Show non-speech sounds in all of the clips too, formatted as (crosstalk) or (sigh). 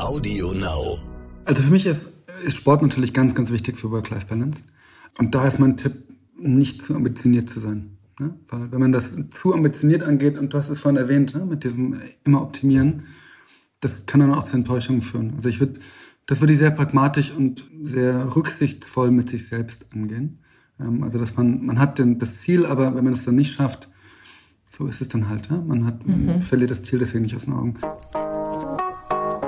Audio Now. Also für mich ist, ist Sport natürlich ganz, ganz wichtig für Work-Life-Balance. Und da ist mein Tipp, nicht zu ambitioniert zu sein. Ne? Weil wenn man das zu ambitioniert angeht, und du hast es vorhin erwähnt, ne? mit diesem immer optimieren, das kann dann auch zu Enttäuschungen führen. Also ich würde, das würde ich sehr pragmatisch und sehr rücksichtsvoll mit sich selbst angehen. Ähm, also dass man, man hat den, das Ziel, aber wenn man es dann nicht schafft, so ist es dann halt. Ne? Man, hat, mhm. man verliert das Ziel deswegen nicht aus den Augen.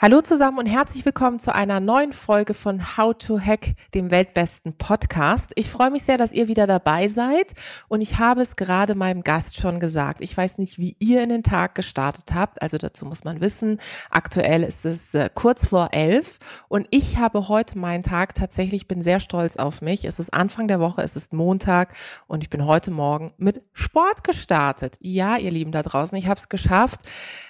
Hallo zusammen und herzlich willkommen zu einer neuen Folge von How to Hack, dem weltbesten Podcast. Ich freue mich sehr, dass ihr wieder dabei seid und ich habe es gerade meinem Gast schon gesagt. Ich weiß nicht, wie ihr in den Tag gestartet habt. Also dazu muss man wissen, aktuell ist es äh, kurz vor elf und ich habe heute meinen Tag tatsächlich, bin sehr stolz auf mich. Es ist Anfang der Woche, es ist Montag und ich bin heute Morgen mit Sport gestartet. Ja, ihr Lieben da draußen, ich habe es geschafft.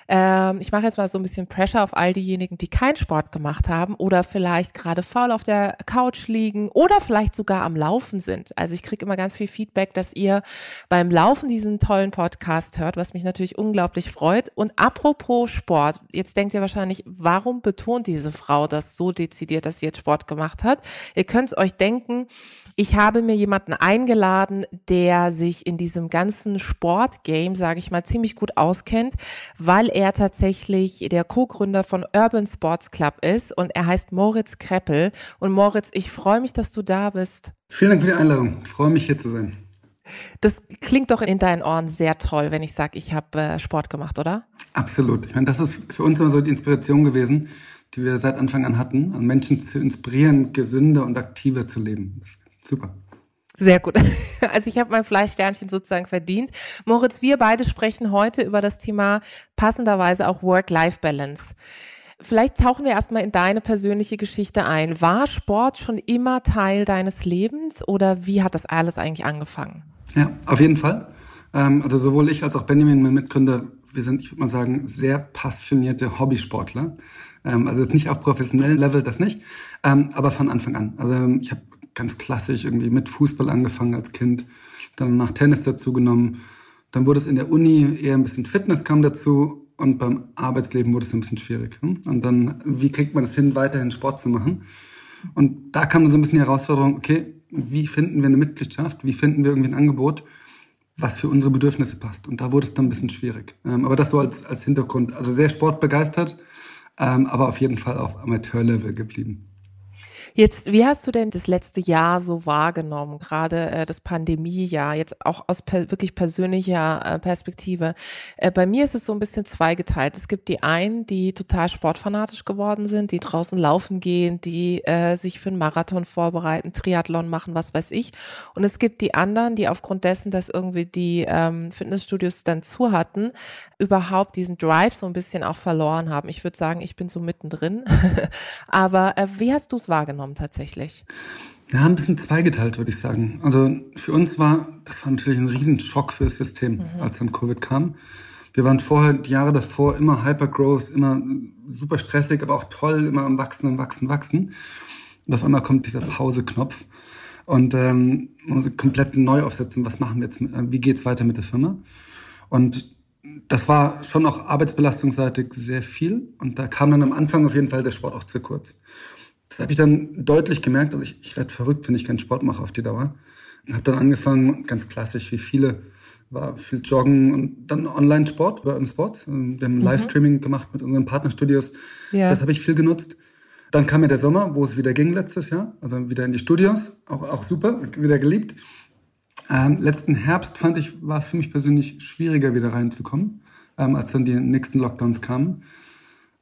Ähm, ich mache jetzt mal so ein bisschen Pressure auf all diejenigen, die keinen Sport gemacht haben oder vielleicht gerade faul auf der Couch liegen oder vielleicht sogar am Laufen sind. Also ich kriege immer ganz viel Feedback, dass ihr beim Laufen diesen tollen Podcast hört, was mich natürlich unglaublich freut. Und apropos Sport, jetzt denkt ihr wahrscheinlich, warum betont diese Frau das so dezidiert, dass sie jetzt Sport gemacht hat? Ihr könnt euch denken, ich habe mir jemanden eingeladen, der sich in diesem ganzen Sportgame, sage ich mal, ziemlich gut auskennt, weil er tatsächlich der Co-Gründer von Urban Sports Club ist und er heißt Moritz Kreppel. Und Moritz, ich freue mich, dass du da bist. Vielen Dank für die Einladung. Ich freue mich hier zu sein. Das klingt doch in deinen Ohren sehr toll, wenn ich sage, ich habe äh, Sport gemacht, oder? Absolut. Ich meine, das ist für uns immer so die Inspiration gewesen, die wir seit Anfang an hatten, an Menschen zu inspirieren, gesünder und aktiver zu leben. Super. Sehr gut. (laughs) Also ich habe mein Fleischsternchen sozusagen verdient. Moritz, wir beide sprechen heute über das Thema passenderweise auch Work-Life-Balance. Vielleicht tauchen wir erstmal in deine persönliche Geschichte ein. War Sport schon immer Teil deines Lebens oder wie hat das alles eigentlich angefangen? Ja, auf jeden Fall. Ähm, also sowohl ich als auch Benjamin, mein Mitgründer, wir sind, ich würde mal sagen, sehr passionierte Hobbysportler. Ähm, also nicht auf professionellem Level, das nicht, ähm, aber von Anfang an. Also ich habe ganz klassisch irgendwie mit Fußball angefangen als Kind, dann nach Tennis dazu genommen. Dann wurde es in der Uni eher ein bisschen Fitness kam dazu und beim Arbeitsleben wurde es ein bisschen schwierig. Hm? Und dann, wie kriegt man das hin, weiterhin Sport zu machen? Und da kam dann so ein bisschen die Herausforderung, okay, wie finden wir eine Mitgliedschaft? Wie finden wir irgendwie ein Angebot, was für unsere Bedürfnisse passt? Und da wurde es dann ein bisschen schwierig. Ähm, aber das so als, als Hintergrund. Also sehr sportbegeistert, ähm, aber auf jeden Fall auf Amateurlevel geblieben. Jetzt, wie hast du denn das letzte Jahr so wahrgenommen, gerade äh, das Pandemiejahr, jetzt auch aus per wirklich persönlicher äh, Perspektive? Äh, bei mir ist es so ein bisschen zweigeteilt. Es gibt die einen, die total sportfanatisch geworden sind, die draußen laufen gehen, die äh, sich für einen Marathon vorbereiten, Triathlon machen, was weiß ich. Und es gibt die anderen, die aufgrund dessen, dass irgendwie die ähm, Fitnessstudios dann zu hatten, überhaupt diesen Drive so ein bisschen auch verloren haben. Ich würde sagen, ich bin so mittendrin. (laughs) Aber äh, wie hast du es wahrgenommen? Wahrgenommen tatsächlich? Ja, ein bisschen zweigeteilt, würde ich sagen. Also für uns war, das war natürlich ein Riesenschock für das System, mhm. als dann Covid kam. Wir waren vorher, die Jahre davor, immer Hypergrowth, immer super stressig, aber auch toll, immer am Wachsen und Wachsen, Wachsen. Und auf einmal kommt dieser Pause-Knopf. Und ähm, man muss komplett neu aufsetzen, was machen wir jetzt, äh, wie geht's weiter mit der Firma? Und das war schon auch arbeitsbelastungsseitig sehr viel. Und da kam dann am Anfang auf jeden Fall der Sport auch zu kurz. Das habe ich dann deutlich gemerkt. Also ich, ich werde verrückt, wenn ich keinen Sport mache auf die Dauer. Und habe dann angefangen, ganz klassisch wie viele, war viel Joggen und dann Online-Sport über Sports. Wir haben mhm. Livestreaming gemacht mit unseren Partnerstudios. Ja. Das habe ich viel genutzt. Dann kam ja der Sommer, wo es wieder ging letztes Jahr, also wieder in die Studios, auch, auch super, wieder geliebt. Ähm, letzten Herbst fand ich, war es für mich persönlich schwieriger, wieder reinzukommen, ähm, als dann die nächsten Lockdowns kamen.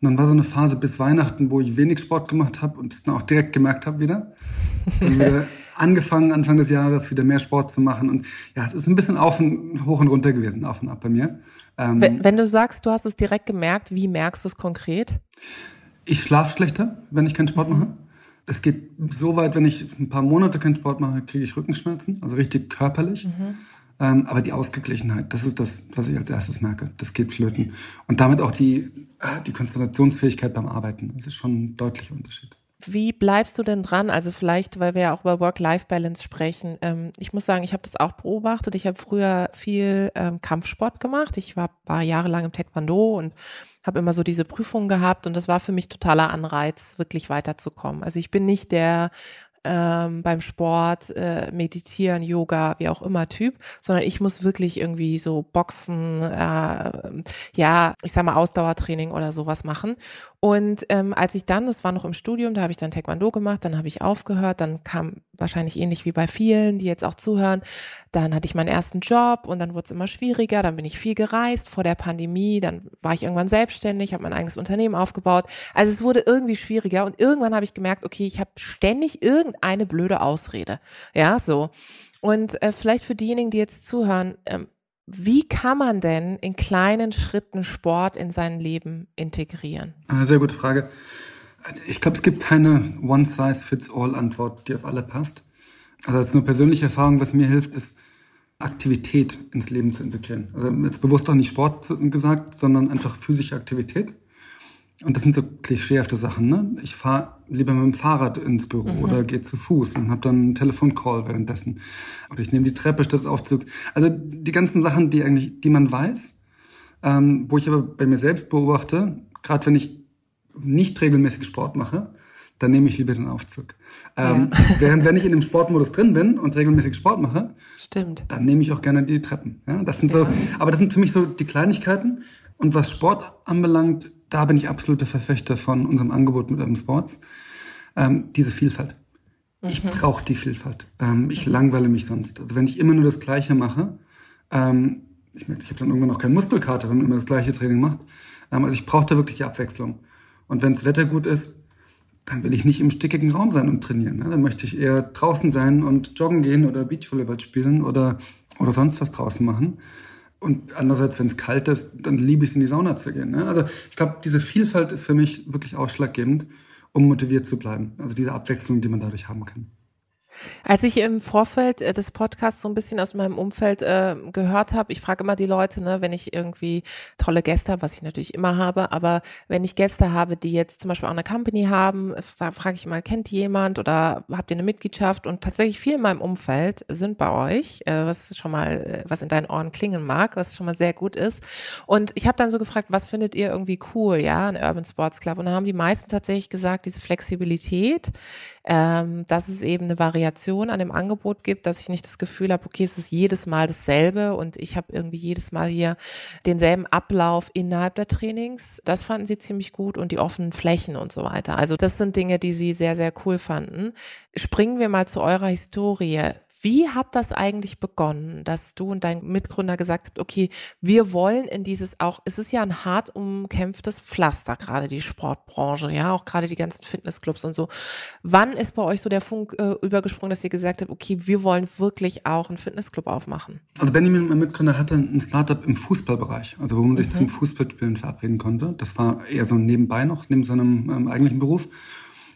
Und dann war so eine Phase bis Weihnachten, wo ich wenig Sport gemacht habe und es dann auch direkt gemerkt habe wieder. (laughs) wieder angefangen, Anfang des Jahres wieder mehr Sport zu machen. Und ja, es ist ein bisschen auf und hoch und runter gewesen, auf und ab bei mir. Ähm, wenn, wenn, du sagst, du hast es direkt gemerkt, wie merkst du es konkret? Ich schlafe schlechter, wenn ich keinen Sport mache. Es geht so weit, wenn ich ein paar Monate keinen Sport mache, kriege ich Rückenschmerzen, also richtig körperlich. Mhm. Ähm, aber die Ausgeglichenheit, das ist das, was ich als erstes merke. Das geht flöten. Und damit auch die, äh, die Konzentrationsfähigkeit beim Arbeiten. Das ist schon ein deutlicher Unterschied. Wie bleibst du denn dran? Also vielleicht, weil wir ja auch über Work-Life-Balance sprechen. Ähm, ich muss sagen, ich habe das auch beobachtet. Ich habe früher viel ähm, Kampfsport gemacht. Ich war, war jahrelang im Taekwondo und habe immer so diese Prüfungen gehabt und das war für mich totaler Anreiz, wirklich weiterzukommen. Also ich bin nicht der ähm, beim Sport, äh, Meditieren, Yoga, wie auch immer Typ, sondern ich muss wirklich irgendwie so Boxen, äh, ja, ich sag mal Ausdauertraining oder sowas machen. Und ähm, als ich dann, das war noch im Studium, da habe ich dann Taekwondo gemacht, dann habe ich aufgehört, dann kam wahrscheinlich ähnlich wie bei vielen, die jetzt auch zuhören, dann hatte ich meinen ersten Job und dann wurde es immer schwieriger, dann bin ich viel gereist vor der Pandemie, dann war ich irgendwann selbstständig, habe mein eigenes Unternehmen aufgebaut. Also es wurde irgendwie schwieriger und irgendwann habe ich gemerkt, okay, ich habe ständig irgendeine blöde Ausrede. Ja, so. Und äh, vielleicht für diejenigen, die jetzt zuhören, ähm, wie kann man denn in kleinen Schritten Sport in sein Leben integrieren? Eine sehr gute Frage. Ich glaube, es gibt keine One-Size-Fits-All-Antwort, die auf alle passt. Also als nur persönliche Erfahrung, was mir hilft, ist Aktivität ins Leben zu integrieren. Also jetzt bewusst auch nicht Sport gesagt, sondern einfach physische Aktivität. Und das sind so klischeehafte Sachen. Ne? Ich fahre lieber mit dem Fahrrad ins Büro mhm. oder gehe zu Fuß und habe dann einen Telefoncall währenddessen. Oder ich nehme die Treppe statt des Aufzugs. Also die ganzen Sachen, die eigentlich, die man weiß, ähm, wo ich aber bei mir selbst beobachte, gerade wenn ich nicht regelmäßig Sport mache, dann nehme ich lieber den Aufzug. Ähm, ja. (laughs) Während wenn ich in dem Sportmodus drin bin und regelmäßig Sport mache, Stimmt. dann nehme ich auch gerne die Treppen. Ja, das sind so, ja. aber das sind für mich so die Kleinigkeiten. Und was Sport anbelangt, da bin ich absoluter Verfechter von unserem Angebot mit Urban Sports. Ähm, diese Vielfalt. Mhm. Ich brauche die Vielfalt. Ähm, ich mhm. langweile mich sonst. Also wenn ich immer nur das Gleiche mache, ähm, ich merke, ich habe dann irgendwann auch keinen Muskelkater, wenn man immer das gleiche Training macht. Ähm, also ich brauche da wirklich Abwechslung. Und wenn das Wetter gut ist, dann will ich nicht im stickigen Raum sein und trainieren. Ne? Dann möchte ich eher draußen sein und joggen gehen oder Beachvolleyball spielen oder, oder sonst was draußen machen. Und andererseits, wenn es kalt ist, dann liebe ich es, in die Sauna zu gehen. Ne? Also ich glaube, diese Vielfalt ist für mich wirklich ausschlaggebend, um motiviert zu bleiben. Also diese Abwechslung, die man dadurch haben kann. Als ich im Vorfeld äh, des Podcasts so ein bisschen aus meinem Umfeld äh, gehört habe, ich frage immer die Leute, ne, wenn ich irgendwie tolle Gäste habe, was ich natürlich immer habe, aber wenn ich Gäste habe, die jetzt zum Beispiel auch eine Company haben, frage ich immer, kennt jemand oder habt ihr eine Mitgliedschaft? Und tatsächlich viel in meinem Umfeld sind bei euch, äh, was schon mal, äh, was in deinen Ohren klingen mag, was schon mal sehr gut ist. Und ich habe dann so gefragt, was findet ihr irgendwie cool, ja, ein Urban Sports Club? Und dann haben die meisten tatsächlich gesagt, diese Flexibilität, ähm, dass es eben eine Variation an dem Angebot gibt, dass ich nicht das Gefühl habe, okay, es ist jedes Mal dasselbe und ich habe irgendwie jedes Mal hier denselben Ablauf innerhalb der Trainings. Das fanden sie ziemlich gut und die offenen Flächen und so weiter. Also das sind Dinge, die sie sehr, sehr cool fanden. Springen wir mal zu eurer Historie. Wie hat das eigentlich begonnen, dass du und dein Mitgründer gesagt habt, okay, wir wollen in dieses auch, es ist ja ein hart umkämpftes Pflaster, gerade die Sportbranche, ja, auch gerade die ganzen Fitnessclubs und so. Wann ist bei euch so der Funk äh, übergesprungen, dass ihr gesagt habt, okay, wir wollen wirklich auch einen Fitnessclub aufmachen? Also Benjamin, mein Mitgründer, hatte ein Startup im Fußballbereich, also wo man sich mhm. zum Fußballspielen verabreden konnte. Das war eher so nebenbei noch, neben seinem ähm, eigentlichen Beruf.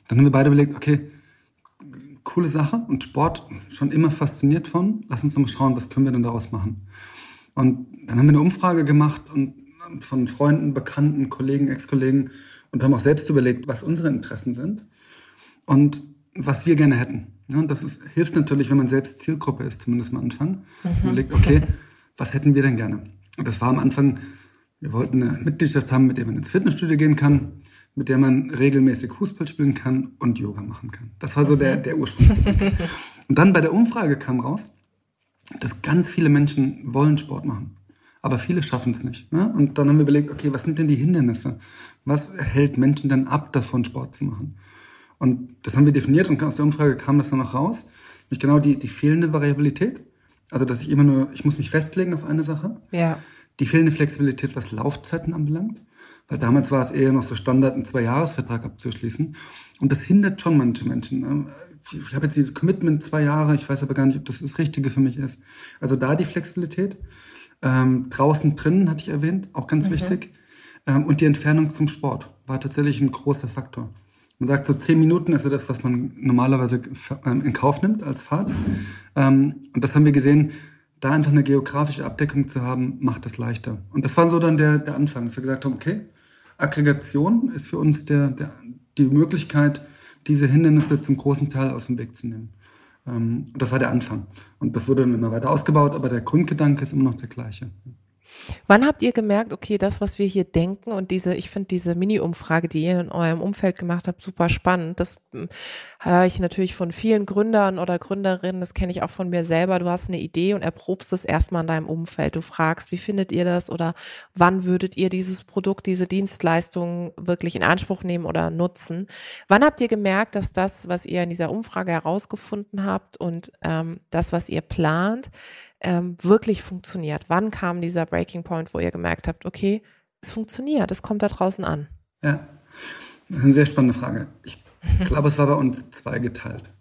Dann haben wir beide überlegt, okay, coole Sache und Sport schon immer fasziniert von. Lass uns mal schauen, was können wir denn daraus machen. Und dann haben wir eine Umfrage gemacht und von Freunden, Bekannten, Kollegen, Ex-Kollegen und haben auch selbst überlegt, was unsere Interessen sind und was wir gerne hätten. Ja, und das ist, hilft natürlich, wenn man selbst Zielgruppe ist, zumindest am Anfang. Mhm. Überlegt, okay, (laughs) was hätten wir denn gerne? Und das war am Anfang, wir wollten eine Mitgliedschaft haben, mit der man ins Fitnessstudio gehen kann mit der man regelmäßig Fußball spielen kann und Yoga machen kann. Das war so der, der Ursprung. (laughs) und dann bei der Umfrage kam raus, dass ganz viele Menschen wollen Sport machen. Aber viele schaffen es nicht. Ne? Und dann haben wir überlegt, okay, was sind denn die Hindernisse? Was hält Menschen denn ab, davon Sport zu machen? Und das haben wir definiert und aus der Umfrage kam das dann noch raus. Nicht genau die, die fehlende Variabilität. Also, dass ich immer nur, ich muss mich festlegen auf eine Sache. Ja. Die fehlende Flexibilität, was Laufzeiten anbelangt. Weil damals war es eher noch so Standard, einen Zwei-Jahres-Vertrag abzuschließen. Und das hindert schon manche Menschen. Ne? ich habe jetzt dieses Commitment zwei Jahre, ich weiß aber gar nicht, ob das das Richtige für mich ist. Also da die Flexibilität. Ähm, draußen, drinnen hatte ich erwähnt, auch ganz mhm. wichtig. Ähm, und die Entfernung zum Sport war tatsächlich ein großer Faktor. Man sagt, so zehn Minuten ist so das, was man normalerweise ähm, in Kauf nimmt als Fahrt. Ähm, und das haben wir gesehen, da einfach eine geografische Abdeckung zu haben, macht es leichter. Und das war so dann der, der Anfang, dass wir gesagt haben, okay, Aggregation ist für uns der, der, die Möglichkeit, diese Hindernisse zum großen Teil aus dem Weg zu nehmen. Ähm, das war der Anfang. Und das wurde dann immer weiter ausgebaut, aber der Grundgedanke ist immer noch der gleiche. Wann habt ihr gemerkt, okay, das, was wir hier denken und diese, ich finde diese Mini-Umfrage, die ihr in eurem Umfeld gemacht habt, super spannend. Das hm, höre ich natürlich von vielen Gründern oder Gründerinnen, das kenne ich auch von mir selber. Du hast eine Idee und erprobst es erstmal in deinem Umfeld. Du fragst, wie findet ihr das oder wann würdet ihr dieses Produkt, diese Dienstleistung wirklich in Anspruch nehmen oder nutzen? Wann habt ihr gemerkt, dass das, was ihr in dieser Umfrage herausgefunden habt und ähm, das, was ihr plant, ähm, wirklich funktioniert? Wann kam dieser Breaking Point, wo ihr gemerkt habt, okay, es funktioniert, es kommt da draußen an? Ja, eine sehr spannende Frage. Ich (laughs) glaube, es war bei uns zweigeteilt.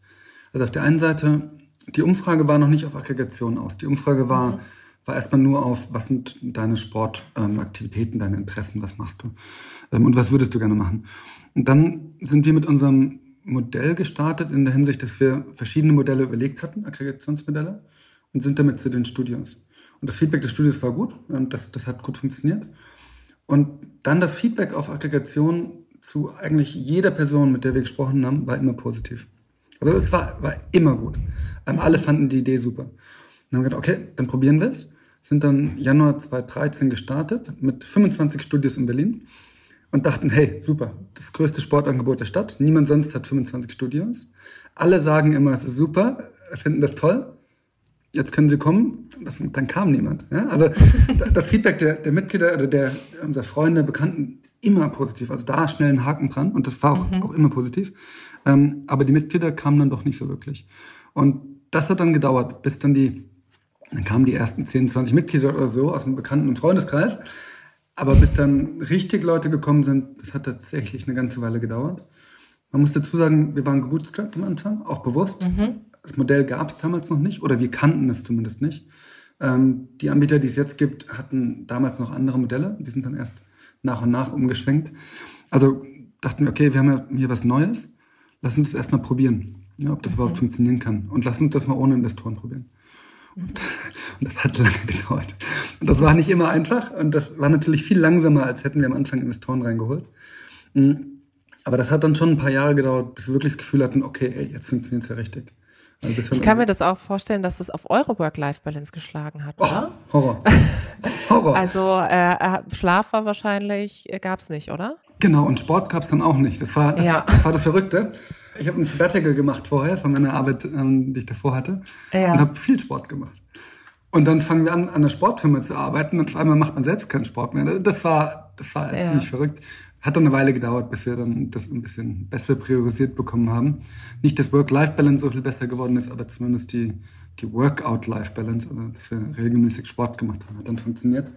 Also auf der einen Seite, die Umfrage war noch nicht auf Aggregation aus. Die Umfrage war, mhm. war erstmal nur auf, was sind deine Sportaktivitäten, ähm, deine Interessen, was machst du ähm, und was würdest du gerne machen. Und dann sind wir mit unserem Modell gestartet in der Hinsicht, dass wir verschiedene Modelle überlegt hatten, Aggregationsmodelle und sind damit zu den Studios. Und das Feedback des Studios war gut das, das hat gut funktioniert. Und dann das Feedback auf Aggregation zu eigentlich jeder Person, mit der wir gesprochen haben, war immer positiv. Also es war, war immer gut. Ähm, alle fanden die Idee super. Und haben gedacht, okay, dann probieren wir es. Sind dann Januar 2013 gestartet mit 25 Studios in Berlin und dachten, hey, super, das größte Sportangebot der Stadt. Niemand sonst hat 25 Studios. Alle sagen immer, es ist super, finden das toll jetzt können Sie kommen. Das, dann kam niemand. Ja? Also (laughs) das Feedback der, der Mitglieder oder der unserer Freunde, Bekannten immer positiv. Also da schnell ein Haken dran und das war auch, mhm. auch immer positiv. Ähm, aber die Mitglieder kamen dann doch nicht so wirklich. Und das hat dann gedauert, bis dann die, dann kamen die ersten 10, 20 Mitglieder oder so aus dem Bekannten- und Freundeskreis. Aber bis dann richtig Leute gekommen sind, das hat tatsächlich eine ganze Weile gedauert. Man muss dazu sagen, wir waren gebootstrapped am Anfang, auch bewusst. Mhm. Das Modell gab es damals noch nicht oder wir kannten es zumindest nicht. Ähm, die Anbieter, die es jetzt gibt, hatten damals noch andere Modelle. Die sind dann erst nach und nach umgeschwenkt. Also dachten wir, okay, wir haben ja hier was Neues. Lass uns das erstmal probieren, ja, ob das mhm. überhaupt funktionieren kann. Und lass uns das mal ohne Investoren probieren. Und, und, das hat lange gedauert. Und das war nicht immer einfach. Und das war natürlich viel langsamer, als hätten wir am Anfang Investoren reingeholt. Mhm. Aber das hat dann schon ein paar Jahre gedauert, bis wir wirklich das Gefühl hatten, okay, ey, jetzt funktioniert es ja richtig. Ich kann mir das auch vorstellen, dass es auf eure Work-Life-Balance geschlagen hat, oder? Oh, Horror. Horror. also äh, äh Schlaf war wahrscheinlich, äh, gab es nicht, oder? Genau, und Sport gab es dann auch nicht. Das war das, ja. das, war das Verrückte. Ich habe ein Sabbatical gemacht vorher, von meiner Arbeit, ähm, die ich davor hatte, ja. und habe viel Sport gemacht. Und dann fangen wir an, an der Sportfirma zu arbeiten und auf einmal macht man selbst keinen Sport mehr. Das war, das war ja. ziemlich verrückt. Hat dann eine Weile gedauert, bis wir dann das ein bisschen besser priorisiert bekommen haben. Nicht, dass Work-Life-Balance so viel besser geworden ist, aber zumindest die, die Workout-Life-Balance, also dass wir regelmäßig Sport gemacht haben, hat dann funktioniert.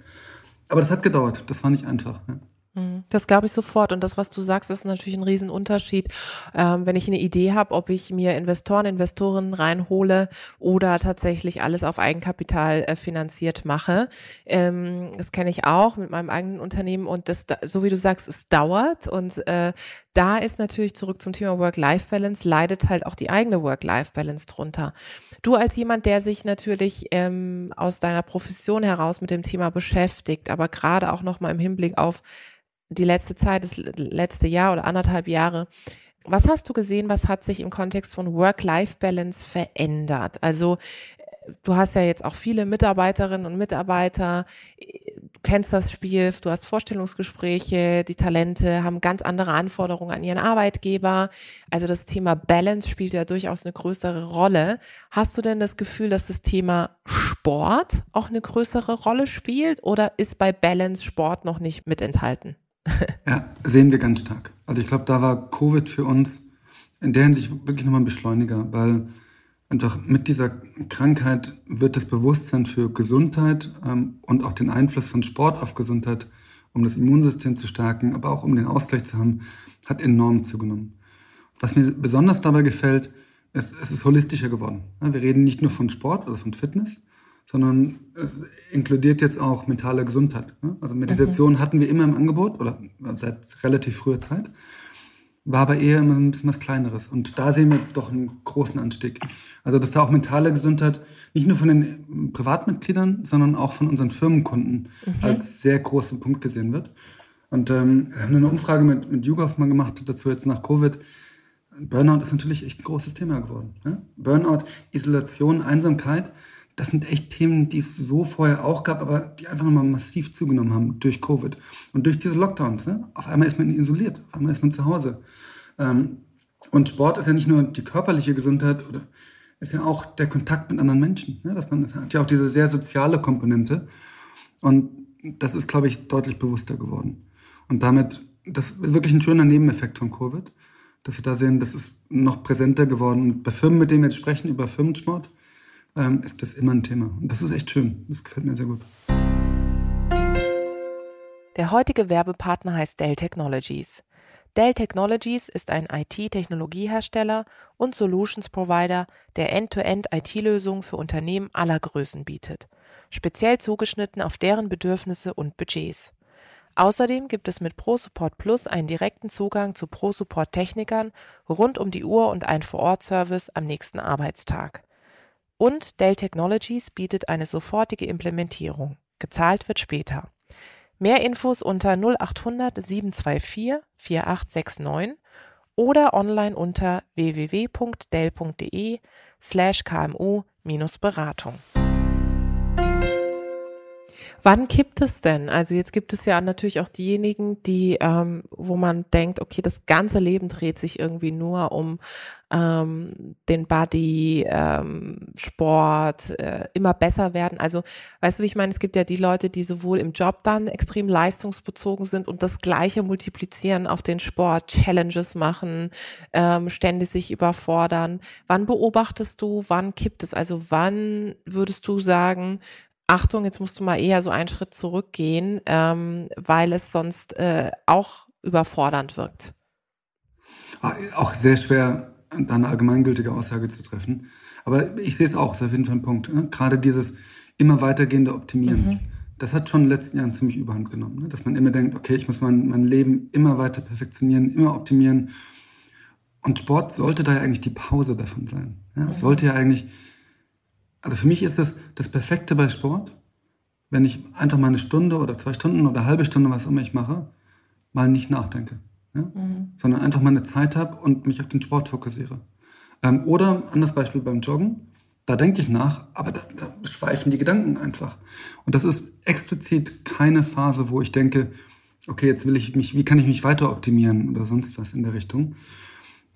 Aber das hat gedauert, das war nicht einfach. Ja. Mhm. Das glaube ich sofort. Und das, was du sagst, ist natürlich ein Riesenunterschied. Ähm, wenn ich eine Idee habe, ob ich mir Investoren, Investorinnen reinhole oder tatsächlich alles auf Eigenkapital äh, finanziert mache. Ähm, das kenne ich auch mit meinem eigenen Unternehmen. Und das, so wie du sagst, es dauert. Und äh, da ist natürlich zurück zum Thema Work-Life-Balance, leidet halt auch die eigene Work-Life-Balance drunter. Du als jemand, der sich natürlich ähm, aus deiner Profession heraus mit dem Thema beschäftigt, aber gerade auch nochmal im Hinblick auf die letzte Zeit, das letzte Jahr oder anderthalb Jahre. Was hast du gesehen, was hat sich im Kontext von Work-Life-Balance verändert? Also du hast ja jetzt auch viele Mitarbeiterinnen und Mitarbeiter, du kennst das Spiel, du hast Vorstellungsgespräche, die Talente haben ganz andere Anforderungen an ihren Arbeitgeber. Also das Thema Balance spielt ja durchaus eine größere Rolle. Hast du denn das Gefühl, dass das Thema Sport auch eine größere Rolle spielt oder ist bei Balance Sport noch nicht mit enthalten? (laughs) ja, sehen wir ganz stark. Also ich glaube, da war Covid für uns in der Hinsicht wirklich nochmal ein Beschleuniger, weil einfach mit dieser Krankheit wird das Bewusstsein für Gesundheit ähm, und auch den Einfluss von Sport auf Gesundheit, um das Immunsystem zu stärken, aber auch um den Ausgleich zu haben, hat enorm zugenommen. Was mir besonders dabei gefällt, es, es ist holistischer geworden. Wir reden nicht nur von Sport, also von Fitness, sondern es inkludiert jetzt auch mentale Gesundheit. Also Meditation mhm. hatten wir immer im Angebot oder seit relativ früher Zeit, war aber eher immer ein bisschen was Kleineres. Und da sehen wir jetzt doch einen großen Anstieg. Also dass da auch mentale Gesundheit nicht nur von den Privatmitgliedern, sondern auch von unseren Firmenkunden mhm. als sehr großen Punkt gesehen wird. Und ähm, wir haben eine Umfrage mit, mit YouGov mal gemacht dazu jetzt nach Covid. Burnout ist natürlich echt ein großes Thema geworden. Ne? Burnout, Isolation, Einsamkeit, das sind echt Themen, die es so vorher auch gab, aber die einfach nochmal massiv zugenommen haben durch Covid. Und durch diese Lockdowns. Ne? Auf einmal ist man isoliert, auf einmal ist man zu Hause. Ähm, und Sport ist ja nicht nur die körperliche Gesundheit, oder ist ja auch der Kontakt mit anderen Menschen. Ne? Dass man, das hat ja auch diese sehr soziale Komponente. Und das ist, glaube ich, deutlich bewusster geworden. Und damit, das ist wirklich ein schöner Nebeneffekt von Covid dass wir da sehen, das ist noch präsenter geworden. Bei Firmen, mit denen wir jetzt sprechen über Firmensport, ähm, ist das immer ein Thema. Und das ist echt schön. Das gefällt mir sehr gut. Der heutige Werbepartner heißt Dell Technologies. Dell Technologies ist ein IT-Technologiehersteller und Solutions Provider, der End-to-End-IT-Lösungen für Unternehmen aller Größen bietet, speziell zugeschnitten auf deren Bedürfnisse und Budgets. Außerdem gibt es mit ProSupport Plus einen direkten Zugang zu ProSupport-Technikern rund um die Uhr und einen Vor-Ort-Service am nächsten Arbeitstag. Und Dell Technologies bietet eine sofortige Implementierung. Gezahlt wird später. Mehr Infos unter 0800 724 4869 oder online unter www.dell.de slash kmu-beratung. Wann kippt es denn? Also jetzt gibt es ja natürlich auch diejenigen, die, ähm, wo man denkt, okay, das ganze Leben dreht sich irgendwie nur um ähm, den Body, ähm, Sport, äh, immer besser werden. Also weißt du, wie ich meine? Es gibt ja die Leute, die sowohl im Job dann extrem leistungsbezogen sind und das Gleiche multiplizieren auf den Sport, Challenges machen, ähm, ständig sich überfordern. Wann beobachtest du, wann kippt es? Also wann würdest du sagen, Achtung, jetzt musst du mal eher so einen Schritt zurückgehen, ähm, weil es sonst äh, auch überfordernd wirkt. Ah, auch sehr schwer, da eine allgemeingültige Aussage zu treffen. Aber ich sehe es auch, ist auf jeden Fall ein Punkt. Ne? Gerade dieses immer weitergehende Optimieren. Mhm. Das hat schon in den letzten Jahren ziemlich überhand genommen. Ne? Dass man immer denkt, okay, ich muss mein, mein Leben immer weiter perfektionieren, immer optimieren. Und Sport sollte da ja eigentlich die Pause davon sein. Ja? Mhm. Es sollte ja eigentlich also für mich ist das das Perfekte bei Sport, wenn ich einfach mal eine Stunde oder zwei Stunden oder halbe Stunde, was immer ich mache, mal nicht nachdenke. Ja? Mhm. Sondern einfach mal eine Zeit habe und mich auf den Sport fokussiere. Ähm, oder anderes Beispiel beim Joggen. Da denke ich nach, aber da, da schweifen die Gedanken einfach. Und das ist explizit keine Phase, wo ich denke, okay, jetzt will ich mich, wie kann ich mich weiter optimieren oder sonst was in der Richtung.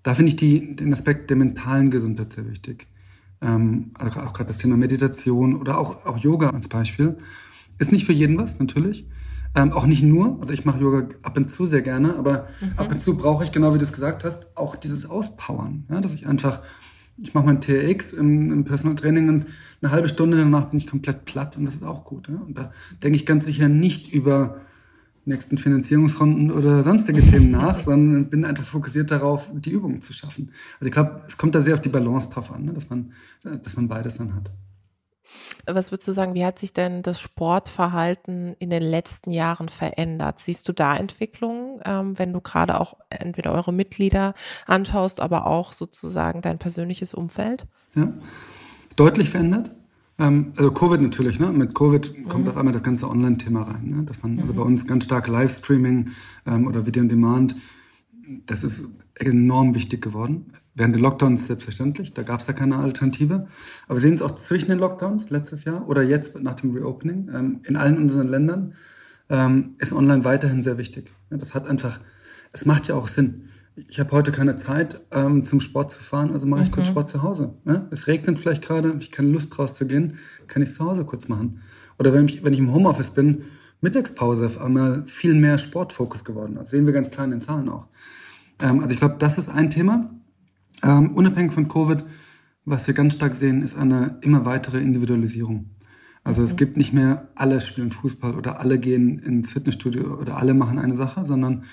Da finde ich die, den Aspekt der mentalen Gesundheit sehr wichtig ähm, also auch gerade das Thema Meditation oder auch, auch Yoga als Beispiel, ist nicht für jeden was, natürlich. Ähm, auch nicht nur, also ich mache Yoga ab und zu sehr gerne, aber mhm. ab und zu brauche ich, genau wie du es gesagt hast, auch dieses Auspowern. Ja, dass ich einfach, ich mache mein TRX im, im, Personal Training und eine halbe Stunde danach bin ich komplett platt und das ist auch gut. Ja? Und da denke ich ganz sicher nicht über nächsten Finanzierungsrunden oder sonstige Themen (laughs) nach, sondern bin einfach fokussiert darauf, die Übungen zu schaffen. Also ich glaube, es kommt da sehr auf die Balance drauf an, ne? dass, man, dass man beides dann hat. Was würdest du sagen, wie hat sich denn das Sportverhalten in den letzten Jahren verändert? Siehst du da Entwicklungen, ähm, wenn du gerade auch entweder eure Mitglieder anschaust, aber auch sozusagen dein persönliches Umfeld? Ja, deutlich verändert. Ähm, also Covid natürlich, ne? Mit Covid kommt mhm. auf einmal das ganze Online-Thema rein, ne? Dass man, also bei mhm. uns ganz stark Livestreaming ähm, oder Video on Demand, das ist enorm wichtig geworden. Während der Lockdowns selbstverständlich, da gab es ja keine Alternative. Aber wir sehen es auch zwischen den Lockdowns letztes Jahr oder jetzt nach dem Reopening. Ähm, in allen unseren Ländern ähm, ist online weiterhin sehr wichtig. Ja, das hat einfach, es macht ja auch Sinn ich habe heute keine Zeit ähm, zum Sport zu fahren, also mache ich mhm. kurz Sport zu Hause. Ne? Es regnet vielleicht gerade, ich keine Lust rauszugehen, kann ich es zu Hause kurz machen. Oder wenn ich, wenn ich im Homeoffice bin, Mittagspause auf einmal viel mehr Sportfokus geworden. Das sehen wir ganz klar in den Zahlen auch. Ähm, also ich glaube, das ist ein Thema. Ähm, unabhängig von Covid, was wir ganz stark sehen, ist eine immer weitere Individualisierung. Also es mhm. gibt nicht mehr alle spielen Fußball oder alle gehen ins Fitnessstudio oder alle machen eine Sache, sondern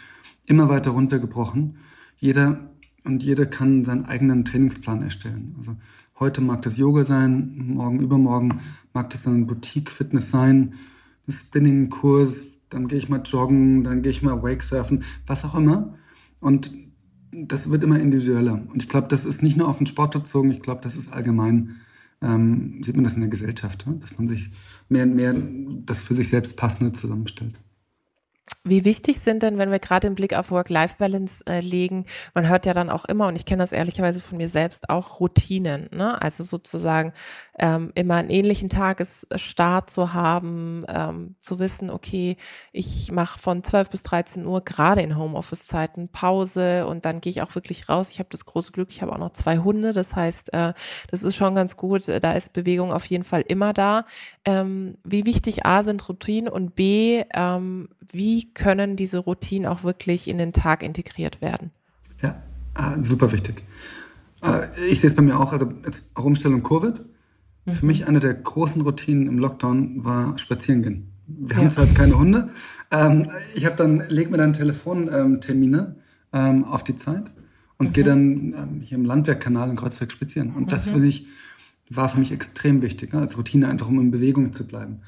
immer weiter runtergebrochen. Jeder und jeder kann seinen eigenen Trainingsplan erstellen. Also heute mag das Yoga sein, morgen übermorgen mag das dann Boutique-Fitness sein, ein Spinning-Kurs, dann gehe ich mal joggen, dann gehe ich mal Wakesurfen, was auch immer. Und das wird immer individueller. Und ich glaube, das ist nicht nur auf den Sport bezogen, ich glaube, das ist allgemein, ähm, sieht man das in der Gesellschaft, dass man sich mehr und mehr das für sich selbst Passende zusammenstellt. Wie wichtig sind denn, wenn wir gerade den Blick auf Work-Life-Balance äh, legen, man hört ja dann auch immer, und ich kenne das ehrlicherweise von mir selbst, auch Routinen, ne? Also sozusagen ähm, immer einen ähnlichen Tagesstart zu haben, ähm, zu wissen, okay, ich mache von 12 bis 13 Uhr gerade in Homeoffice-Zeiten Pause und dann gehe ich auch wirklich raus. Ich habe das große Glück, ich habe auch noch zwei Hunde, das heißt, äh, das ist schon ganz gut, da ist Bewegung auf jeden Fall immer da. Ähm, wie wichtig A sind Routinen und B, ähm, wie können diese Routinen auch wirklich in den Tag integriert werden? Ja, ah, super wichtig. Ah, ich sehe es bei mir auch, also auch Umstellung Covid. Mhm. Für mich eine der großen Routinen im Lockdown war spazieren gehen. Wir ja. haben zwar jetzt keine Hunde. Ähm, ich habe dann, leg mir dann Telefontermine ähm, auf die Zeit und mhm. gehe dann ähm, hier im Landwehrkanal in Kreuzberg spazieren. Und das mhm. ich, war für mich extrem wichtig, ne, als Routine, einfach um in Bewegung zu bleiben.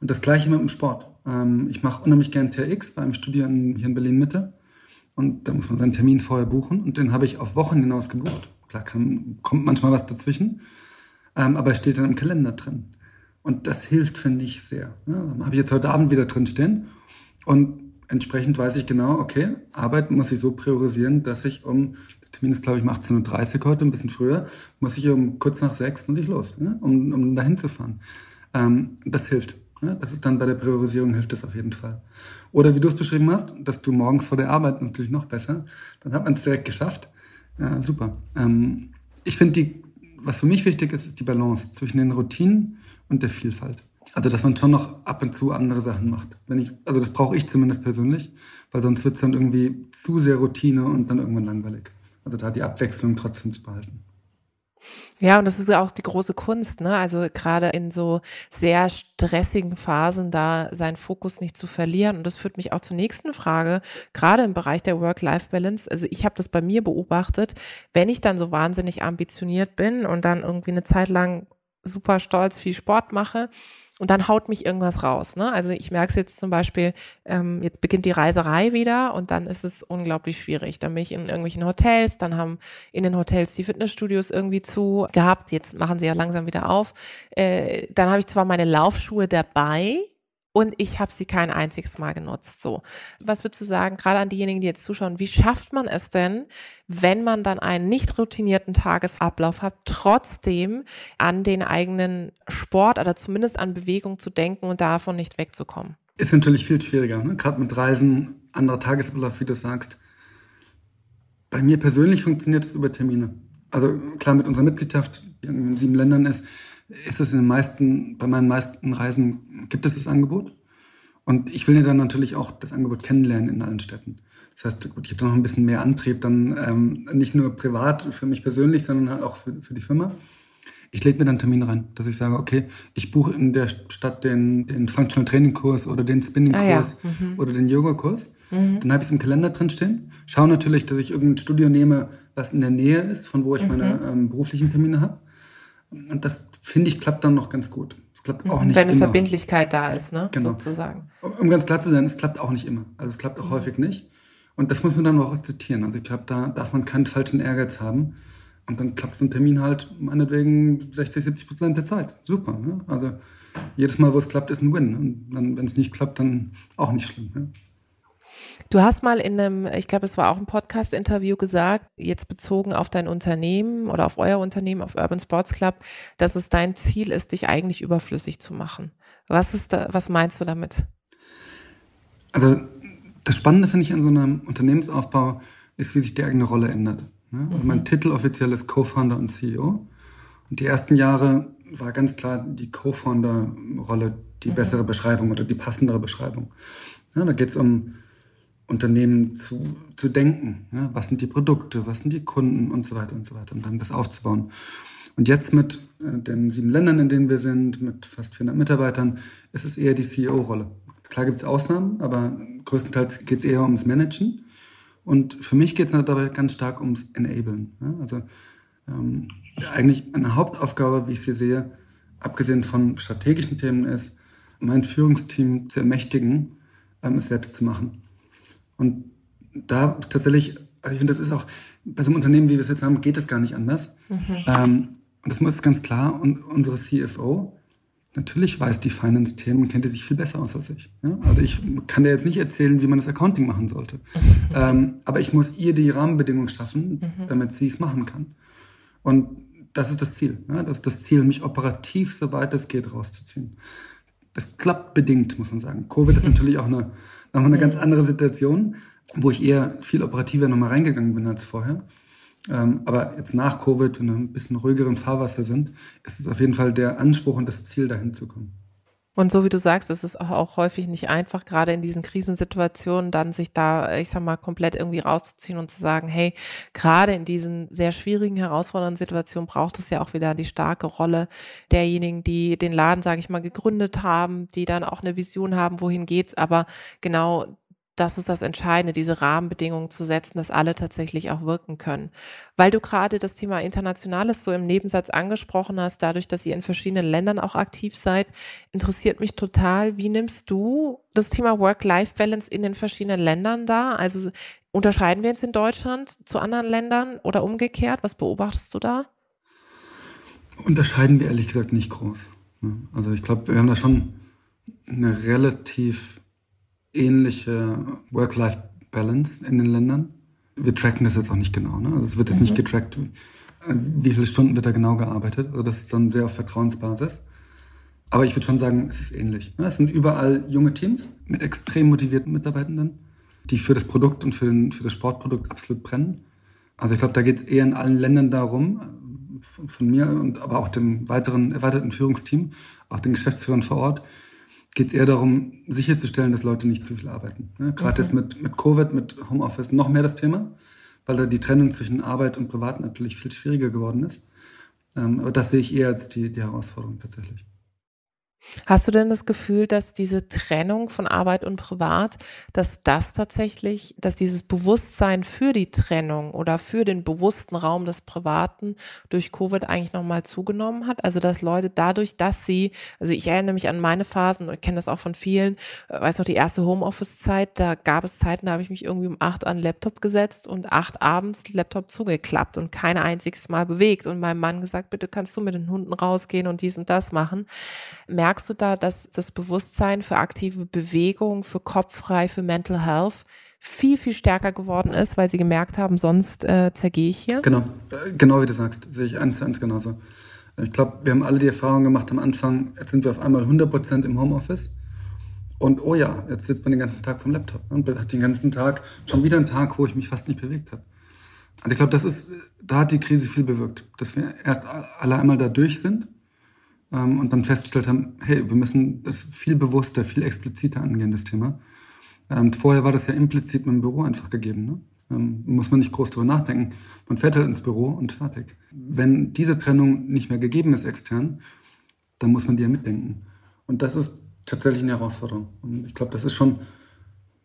Und das gleiche mit dem Sport. Ähm, ich mache unheimlich gern TRX beim Studieren hier in Berlin Mitte. Und da muss man seinen Termin vorher buchen. Und den habe ich auf Wochen hinaus gebucht. Klar, kann, kommt manchmal was dazwischen. Ähm, aber es steht dann im Kalender drin. Und das hilft, finde ich, sehr. Ja, habe ich jetzt heute Abend wieder drin stehen. Und entsprechend weiß ich genau, okay, Arbeit muss ich so priorisieren, dass ich um, der Termin ist, glaube ich, um 18.30 Uhr heute, ein bisschen früher, muss ich um kurz nach sechs muss ich los, ja, um, um dahin zu fahren. Ähm, das hilft. Ja, das ist dann bei der Priorisierung hilft das auf jeden Fall. Oder wie du es beschrieben hast, dass du morgens vor der Arbeit natürlich noch besser, dann hat man es direkt geschafft. Ja, super. Ähm, ich finde, die, was für mich wichtig ist, ist die Balance zwischen den Routinen und der Vielfalt. Also, dass man schon noch ab und zu andere Sachen macht. Wenn ich, also das brauche ich zumindest persönlich, weil sonst wird es dann irgendwie zu sehr Routine und dann irgendwann langweilig. Also da die Abwechslung trotzdem zu behalten. Ja, und das ist auch die große Kunst, ne? Also gerade in so sehr stressigen Phasen da seinen Fokus nicht zu verlieren. Und das führt mich auch zur nächsten Frage, gerade im Bereich der Work-Life-Balance. Also ich habe das bei mir beobachtet, wenn ich dann so wahnsinnig ambitioniert bin und dann irgendwie eine Zeit lang super stolz viel Sport mache, und dann haut mich irgendwas raus. Ne? Also ich merke es jetzt zum Beispiel, ähm, jetzt beginnt die Reiserei wieder und dann ist es unglaublich schwierig. Dann bin ich in irgendwelchen Hotels, dann haben in den Hotels die Fitnessstudios irgendwie zu gehabt, jetzt machen sie ja langsam wieder auf. Äh, dann habe ich zwar meine Laufschuhe dabei, und ich habe sie kein einziges Mal genutzt. So, was würdest du sagen, gerade an diejenigen, die jetzt zuschauen, wie schafft man es denn, wenn man dann einen nicht routinierten Tagesablauf hat, trotzdem an den eigenen Sport oder zumindest an Bewegung zu denken und davon nicht wegzukommen? Ist natürlich viel schwieriger, ne? gerade mit Reisen, anderer Tagesablauf, wie du sagst. Bei mir persönlich funktioniert es über Termine. Also klar, mit unserer Mitgliedschaft, die in sieben Ländern ist, ist es in den meisten, bei meinen meisten Reisen gibt es das Angebot. Und ich will ja dann natürlich auch das Angebot kennenlernen in allen Städten. Das heißt, gut, ich habe da noch ein bisschen mehr Antrieb, dann ähm, nicht nur privat für mich persönlich, sondern halt auch für, für die Firma. Ich lege mir dann einen Termin rein, dass ich sage, okay, ich buche in der Stadt den, den Functional Training Kurs oder den Spinning Kurs ah, ja. mhm. oder den Yoga Kurs. Mhm. Dann habe ich es im Kalender drin stehen. Schaue natürlich, dass ich irgendein Studio nehme, was in der Nähe ist, von wo ich mhm. meine ähm, beruflichen Termine habe. Und das, finde ich, klappt dann noch ganz gut. Es klappt auch nicht Wenn eine immer. Verbindlichkeit da ist, ne? Genau. sozusagen. Um ganz klar zu sein, es klappt auch nicht immer. Also es klappt auch mhm. häufig nicht. Und das muss man dann auch akzeptieren. Also ich glaube, da darf man keinen falschen Ehrgeiz haben. Und dann klappt so ein Termin halt meinetwegen 60, 70 Prozent der Zeit. Super. Ne? Also jedes Mal, wo es klappt, ist ein Win. Und dann, wenn es nicht klappt, dann auch nicht schlimm. Ne? Du hast mal in einem, ich glaube, es war auch ein Podcast-Interview gesagt, jetzt bezogen auf dein Unternehmen oder auf euer Unternehmen, auf Urban Sports Club, dass es dein Ziel ist, dich eigentlich überflüssig zu machen. Was ist da, was meinst du damit? Also, das Spannende finde ich an so einem Unternehmensaufbau ist, wie sich die eigene Rolle ändert. Ne? Also mhm. Mein Titel offiziell ist Co-Founder und CEO. Und die ersten Jahre war ganz klar die Co-Founder-Rolle die mhm. bessere Beschreibung oder die passendere Beschreibung. Ja, da geht es um Unternehmen zu, zu denken. Ja, was sind die Produkte, was sind die Kunden und so weiter und so weiter und dann das aufzubauen. Und jetzt mit äh, den sieben Ländern, in denen wir sind, mit fast 400 Mitarbeitern, ist es eher die CEO-Rolle. Klar gibt es Ausnahmen, aber größtenteils geht es eher ums Managen. Und für mich geht es dabei ganz stark ums Enablen. Ja? Also ähm, eigentlich eine Hauptaufgabe, wie ich sie sehe, abgesehen von strategischen Themen ist, mein Führungsteam zu ermächtigen, ähm, es selbst zu machen. Und da tatsächlich, also ich finde, das ist auch bei so einem Unternehmen, wie wir es jetzt haben, geht es gar nicht anders. Mhm. Ähm, und das muss ganz klar, und unsere CFO, natürlich weiß die Finance-Themen, kennt die sich viel besser aus als ich. Ja? Also ich kann dir jetzt nicht erzählen, wie man das Accounting machen sollte. (laughs) Ähm, aber ich muss ihr die Rahmenbedingungen schaffen, mhm. damit sie es machen kann. Und das ist das Ziel. Ja? Das ist das Ziel, mich operativ, soweit es geht, rauszuziehen. Das klappt bedingt, muss man sagen. Covid ist (laughs) natürlich auch eine, nochmal eine ganz andere Situation, wo ich eher viel operativer nochmal reingegangen bin als vorher. Ähm, aber jetzt nach Covid, wenn wir ein bisschen ruhigeren Fahrwasser sind, ist es auf jeden Fall der Anspruch und das Ziel, dahin zu kommen. Und so wie du sagst, ist es auch häufig nicht einfach, gerade in diesen Krisensituationen, dann sich da, ich sag mal, komplett irgendwie rauszuziehen und zu sagen, hey, gerade in diesen sehr schwierigen, herausfordernden Situationen braucht es ja auch wieder die starke Rolle derjenigen, die den Laden, sage ich mal, gegründet haben, die dann auch eine Vision haben, wohin geht's, aber genau das ist das Entscheidende, diese Rahmenbedingungen zu setzen, dass alle tatsächlich auch wirken können. Weil du gerade das Thema Internationales so im Nebensatz angesprochen hast, dadurch, dass ihr in verschiedenen Ländern auch aktiv seid, interessiert mich total, wie nimmst du das Thema Work-Life-Balance in den verschiedenen Ländern da? Also unterscheiden wir jetzt in Deutschland zu anderen Ländern oder umgekehrt? Was beobachtest du da? Unterscheiden wir ehrlich gesagt nicht groß. Also ich glaube, wir haben da schon eine relativ ähnliche Work-Life-Balance in den Ländern. Wir tracken das jetzt auch nicht genau. Ne? Also es wird jetzt mhm. nicht getrackt, wie viele Stunden wird da genau gearbeitet. Also das ist dann sehr auf Vertrauensbasis. Aber ich würde schon sagen, es ist ähnlich. Ne? Es sind überall junge Teams mit extrem motivierten Mitarbeitenden, die für das Produkt und für, den, für das Sportprodukt absolut brennen. Also ich glaube, da geht es eher in allen Ländern darum, von, von, mir und aber auch dem weiteren erweiterten Führungsteam, auch den Geschäftsführern vor Ort, geht es eher darum, sicherzustellen, dass Leute nicht zu viel arbeiten. Ja, Gerade okay. jetzt mit, mit Covid, mit Homeoffice noch mehr das Thema, weil da die Trennung zwischen Arbeit und Privat natürlich viel schwieriger geworden ist. Ähm, aber das sehe ich eher als die, die Herausforderung tatsächlich. Hast du denn das Gefühl, dass diese Trennung von Arbeit und Privat, dass das tatsächlich, dass dieses Bewusstsein für die Trennung oder für den bewussten Raum des Privaten durch Covid eigentlich nochmal zugenommen hat? Also, dass Leute dadurch, dass sie, also ich erinnere mich an meine Phasen und kenne das auch von vielen, äh, weiß noch, die erste Homeoffice-Zeit, da gab es Zeiten, da habe ich mich irgendwie um acht an den Laptop gesetzt und acht abends Laptop zugeklappt und kein einziges Mal bewegt und meinem Mann gesagt, bitte kannst du mit den Hunden rausgehen und dies und das machen. Merkst merkst du da, dass das Bewusstsein für aktive Bewegung, für kopffrei, für Mental Health viel, viel stärker geworden ist, weil sie gemerkt haben, sonst äh, zergehe ich hier? Genau, äh, genau wie du sagst, sehe ich eins zu eins genauso. Ich glaube, wir haben alle die Erfahrung gemacht am Anfang, jetzt sind wir auf einmal 100% im Homeoffice. Und oh ja, jetzt sitzt man den ganzen Tag vom Laptop und hat den ganzen Tag schon wieder einen Tag, wo ich mich fast nicht bewegt habe. Also ich glaube, das ist, da hat die Krise viel bewirkt, dass wir erst alle einmal da durch sind ähm, und dann festgestellt haben, hey, wir müssen das viel bewusster, viel expliziter angehen, das Thema. Ähm, vorher war das ja implizit mit dem Büro einfach gegeben. Ne? Ähm, muss man nicht groß drüber nachdenken. Man fährt halt ins Büro und fertig. Wenn diese Trennung nicht mehr gegeben ist extern, dann muss man die ja mitdenken. Und das ist tatsächlich eine Herausforderung. Und ich glaube, das ist schon,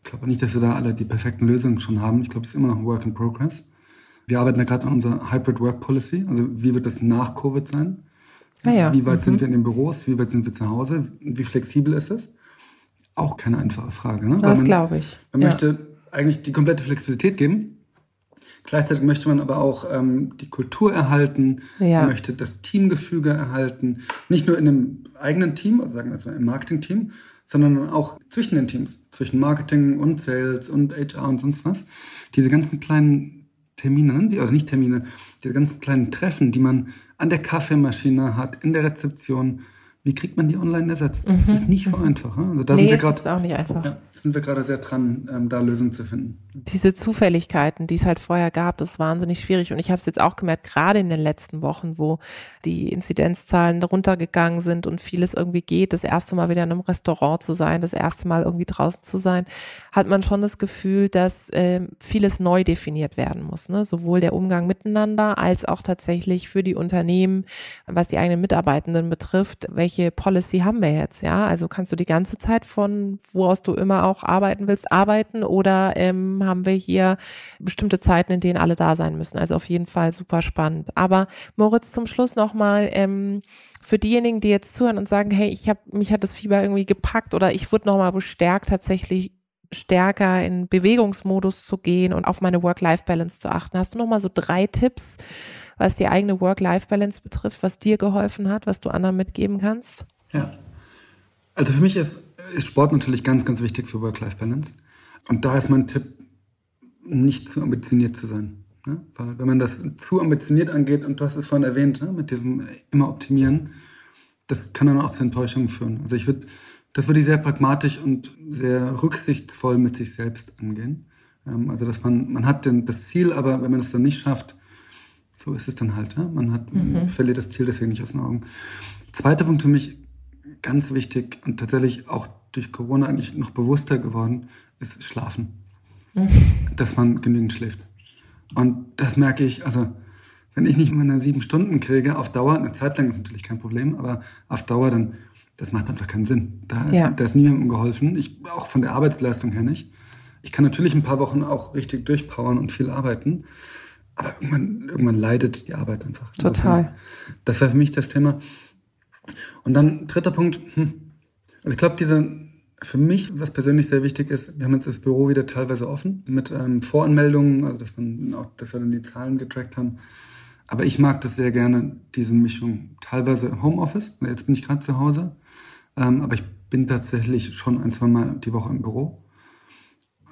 ich glaube nicht, dass wir da alle die perfekten Lösungen schon haben. Ich glaube, es ist immer noch ein Work in Progress. Wir arbeiten ja gerade an unserer Hybrid Work Policy. Also wie wird das nach Covid sein? Ah ja. Wie weit mhm. sind wir in den Büros? Wie weit sind wir zu Hause? Wie flexibel ist es? Auch keine einfache Frage. Ne? Das glaube ich. Man ja. möchte eigentlich die komplette Flexibilität geben. Gleichzeitig möchte man aber auch ähm, die Kultur erhalten. Ja. Man möchte das Teamgefüge erhalten. Nicht nur in einem eigenen Team, also sagen wir jetzt mal im Marketing-Team, sondern auch zwischen den Teams, zwischen Marketing und Sales und HR und sonst was. Diese ganzen kleinen Termine, ne? die, also nicht Termine, diese ganzen kleinen Treffen, die man an der Kaffeemaschine hat, in der Rezeption. Wie kriegt man die online ersetzt? Mhm. Das ist nicht so mhm. einfach. Also da nee, sind wir grad, ist auch nicht einfach. Ja, sind wir gerade sehr dran, ähm, da Lösungen zu finden. Diese Zufälligkeiten, die es halt vorher gab, das ist wahnsinnig schwierig. Und ich habe es jetzt auch gemerkt, gerade in den letzten Wochen, wo die Inzidenzzahlen runtergegangen sind und vieles irgendwie geht, das erste Mal wieder in einem Restaurant zu sein, das erste Mal irgendwie draußen zu sein, hat man schon das Gefühl, dass äh, vieles neu definiert werden muss. Ne? Sowohl der Umgang miteinander als auch tatsächlich für die Unternehmen, was die eigenen Mitarbeitenden betrifft, welche welche Policy haben wir jetzt, ja? Also kannst du die ganze Zeit von wo aus du immer auch arbeiten willst, arbeiten oder ähm, haben wir hier bestimmte Zeiten, in denen alle da sein müssen? Also auf jeden Fall super spannend. Aber Moritz, zum Schluss nochmal, ähm, für diejenigen, die jetzt zuhören und sagen, hey, ich habe mich hat das Fieber irgendwie gepackt oder ich wurde nochmal bestärkt, tatsächlich stärker in Bewegungsmodus zu gehen und auf meine Work-Life-Balance zu achten. Hast du nochmal so drei Tipps, was die eigene Work-Life-Balance betrifft, was dir geholfen hat, was du anderen mitgeben kannst? Ja. Also für mich ist, ist Sport natürlich ganz, ganz wichtig für Work-Life-Balance. Und da ist mein Tipp, nicht zu ambitioniert zu sein. Ne? Weil wenn man das zu ambitioniert angeht, und du hast es vorhin erwähnt, ne? mit diesem immer optimieren, das kann dann auch zu Enttäuschungen führen. Also ich würde, das würde ich sehr pragmatisch und sehr rücksichtsvoll mit sich selbst angehen. Ähm, also dass man, man hat den, das Ziel, aber wenn man es dann nicht schafft, so ist es dann halt. Ja? Man hat, mhm. verliert das Ziel deswegen nicht aus den Augen. Zweiter Punkt für mich, ganz wichtig und tatsächlich auch durch Corona eigentlich noch bewusster geworden, ist Schlafen. Mhm. Dass man genügend schläft. Und das merke ich, also wenn ich nicht meine sieben Stunden kriege, auf Dauer, eine Zeit lang ist natürlich kein Problem, aber auf Dauer dann, das macht einfach keinen Sinn. Da ist, ja. da ist niemandem geholfen, ich, auch von der Arbeitsleistung her nicht. Ich kann natürlich ein paar Wochen auch richtig durchpowern und viel arbeiten, aber irgendwann, irgendwann leidet die Arbeit einfach. Total. Also, das wäre für mich das Thema. Und dann dritter Punkt, hm, also ich glaube, diese für mich, was persönlich sehr wichtig ist, wir haben jetzt das Büro wieder teilweise offen mit ähm, Voranmeldungen, also dass, man auch, dass wir dann die Zahlen getrackt haben. Aber ich mag das sehr gerne, diese Mischung. Teilweise Homeoffice, jetzt bin ich gerade zu Hause, ähm, aber ich bin tatsächlich schon ein, zwei Mal die Woche im Büro.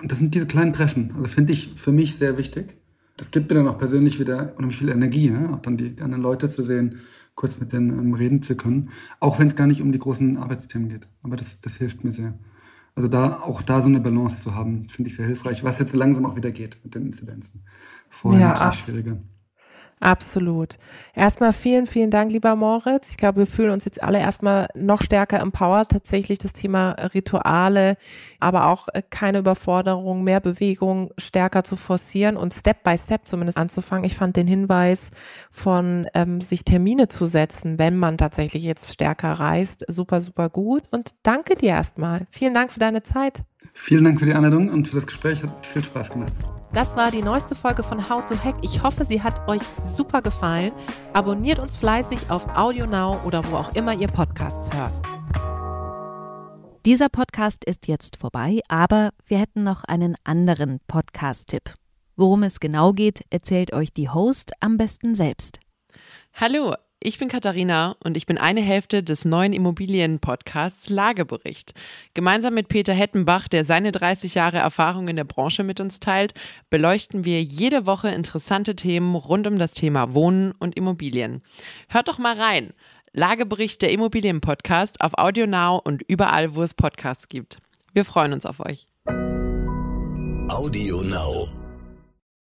Und das sind diese kleinen Treffen, also finde ich für mich sehr wichtig. Das gibt mir dann auch persönlich wieder unheimlich viel Energie, ne? auch dann die anderen Leute zu sehen, kurz mit denen ähm, reden zu können. Auch wenn es gar nicht um die großen Arbeitsthemen geht. Aber das, das hilft mir sehr. Also da auch da so eine Balance zu haben, finde ich sehr hilfreich, was jetzt langsam auch wieder geht mit den Inzidenzen. Vorher ja, natürlich schwieriger. Absolut. Erstmal vielen, vielen Dank, lieber Moritz. Ich glaube, wir fühlen uns jetzt alle erstmal noch stärker empowered, tatsächlich das Thema Rituale, aber auch äh, keine Überforderung, mehr Bewegung stärker zu forcieren und Step by Step zumindest anzufangen. Ich fand den Hinweis von ähm, sich Termine zu setzen, wenn man tatsächlich jetzt stärker reist, super, super gut. Und danke dir erstmal. Vielen Dank für deine Zeit. Vielen Dank für die Einladung und für das Gespräch. Hat viel Spaß gemacht. Das war die neueste Folge von How to Hack. Ich hoffe, sie hat euch super gefallen. Abonniert uns fleißig auf AudioNow oder wo auch immer ihr Podcasts hört. Dieser Podcast ist jetzt vorbei, aber wir hätten noch einen anderen Podcast-Tipp. Worum es genau geht, erzählt euch die Host am besten selbst. Hallo, ich bin Katharina und ich bin eine Hälfte des neuen Immobilien-Podcasts Lagebericht. Gemeinsam mit Peter Hettenbach, der seine 30 Jahre Erfahrung in der Branche mit uns teilt, beleuchten wir jede Woche interessante Themen rund um das Thema Wohnen und Immobilien. Hört doch mal rein. Lagebericht der Immobilien-Podcast auf AudioNow und überall, wo es Podcasts gibt. Wir freuen uns auf euch. AudioNow.